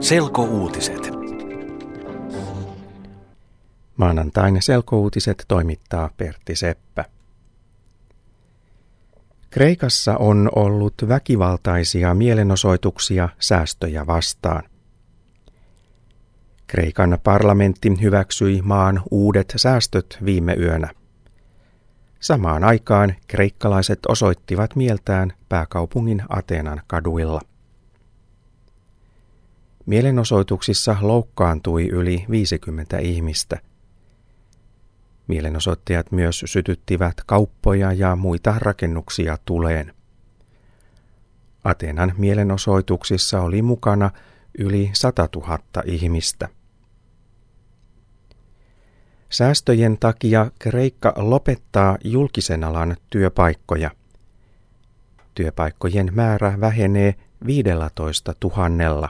Selkouutiset. Maanantain selkouutiset toimittaa Pertti Seppä. Kreikassa on ollut väkivaltaisia mielenosoituksia säästöjä vastaan. Kreikan parlamentti hyväksyi maan uudet säästöt viime yönä. Samaan aikaan kreikkalaiset osoittivat mieltään pääkaupungin Ateenan kaduilla. Mielenosoituksissa loukkaantui yli 50 ihmistä. Mielenosoittajat myös sytyttivät kauppoja ja muita rakennuksia tuleen. Atenan mielenosoituksissa oli mukana yli 100 000 ihmistä. Säästöjen takia Kreikka lopettaa julkisen alan työpaikkoja. Työpaikkojen määrä vähenee 15 tuhannella.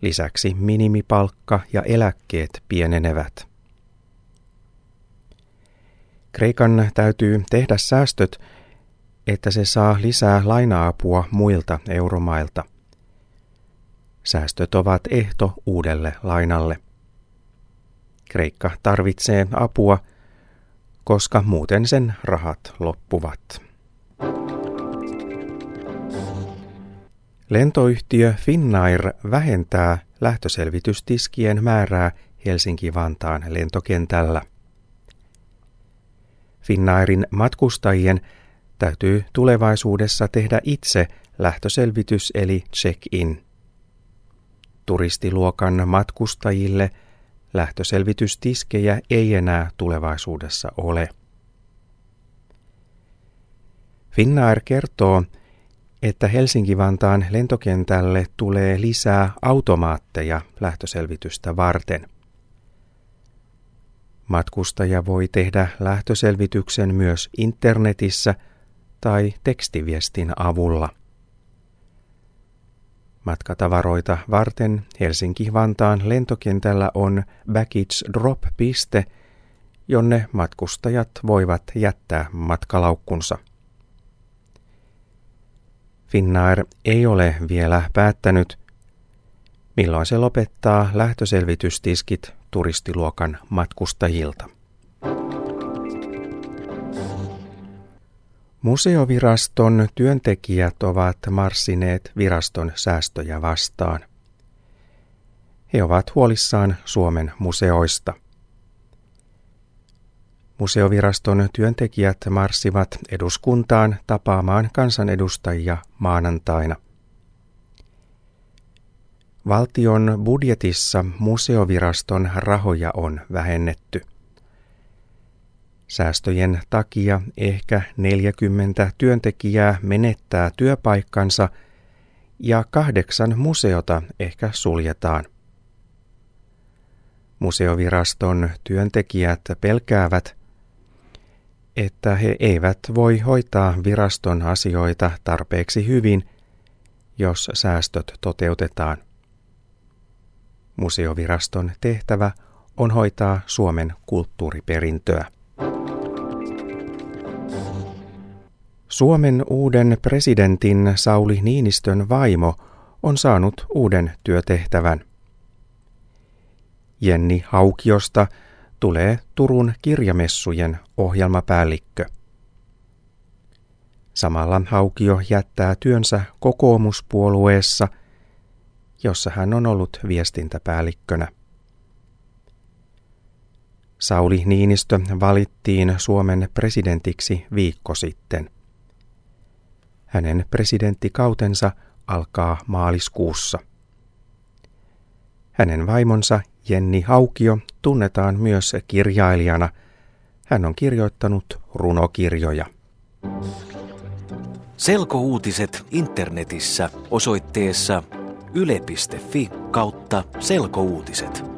Lisäksi minimipalkka ja eläkkeet pienenevät. Kreikan täytyy tehdä säästöt, että se saa lisää laina-apua muilta euromailta. Säästöt ovat ehto uudelle lainalle. Kreikka tarvitsee apua, koska muuten sen rahat loppuvat. Lentoyhtiö Finnair vähentää lähtöselvitystiskien määrää Helsinki-Vantaan lentokentällä. Finnairin matkustajien täytyy tulevaisuudessa tehdä itse lähtöselvitys eli check-in. Turistiluokan matkustajille lähtöselvitystiskejä ei enää tulevaisuudessa ole. Finnair kertoo, että Helsinki-Vantaan lentokentälle tulee lisää automaatteja lähtöselvitystä varten. Matkustaja voi tehdä lähtöselvityksen myös internetissä tai tekstiviestin avulla. Matkatavaroita varten Helsinki-Vantaan lentokentällä on baggage drop-piste, jonne matkustajat voivat jättää matkalaukkunsa. Finnair ei ole vielä päättänyt, milloin se lopettaa lähtöselvitystiskit turistiluokan matkustajilta. Museoviraston työntekijät ovat marssineet viraston säästöjä vastaan. He ovat huolissaan Suomen museoista. Museoviraston työntekijät marssivat eduskuntaan tapaamaan kansanedustajia maanantaina. Valtion budjetissa museoviraston rahoja on vähennetty. Säästöjen takia ehkä 40 työntekijää menettää työpaikkansa ja kahdeksan museota ehkä suljetaan. Museoviraston työntekijät pelkäävät, että he eivät voi hoitaa viraston asioita tarpeeksi hyvin, jos säästöt toteutetaan. Museoviraston tehtävä on hoitaa Suomen kulttuuriperintöä. Suomen uuden presidentin Sauli Niinistön vaimo on saanut uuden työtehtävän. Jenni Haukiosta tulee Turun kirjamessujen ohjelmapäällikkö. Samalla Haukio jättää työnsä kokoomuspuolueessa, jossa hän on ollut viestintäpäällikkönä. Sauli Niinistö valittiin Suomen presidentiksi viikko sitten. Hänen presidenttikautensa alkaa maaliskuussa. Hänen vaimonsa Jenni Haukio tunnetaan myös kirjailijana. Hän on kirjoittanut runokirjoja. Selkouutiset internetissä osoitteessa yle.fi kautta selkouutiset.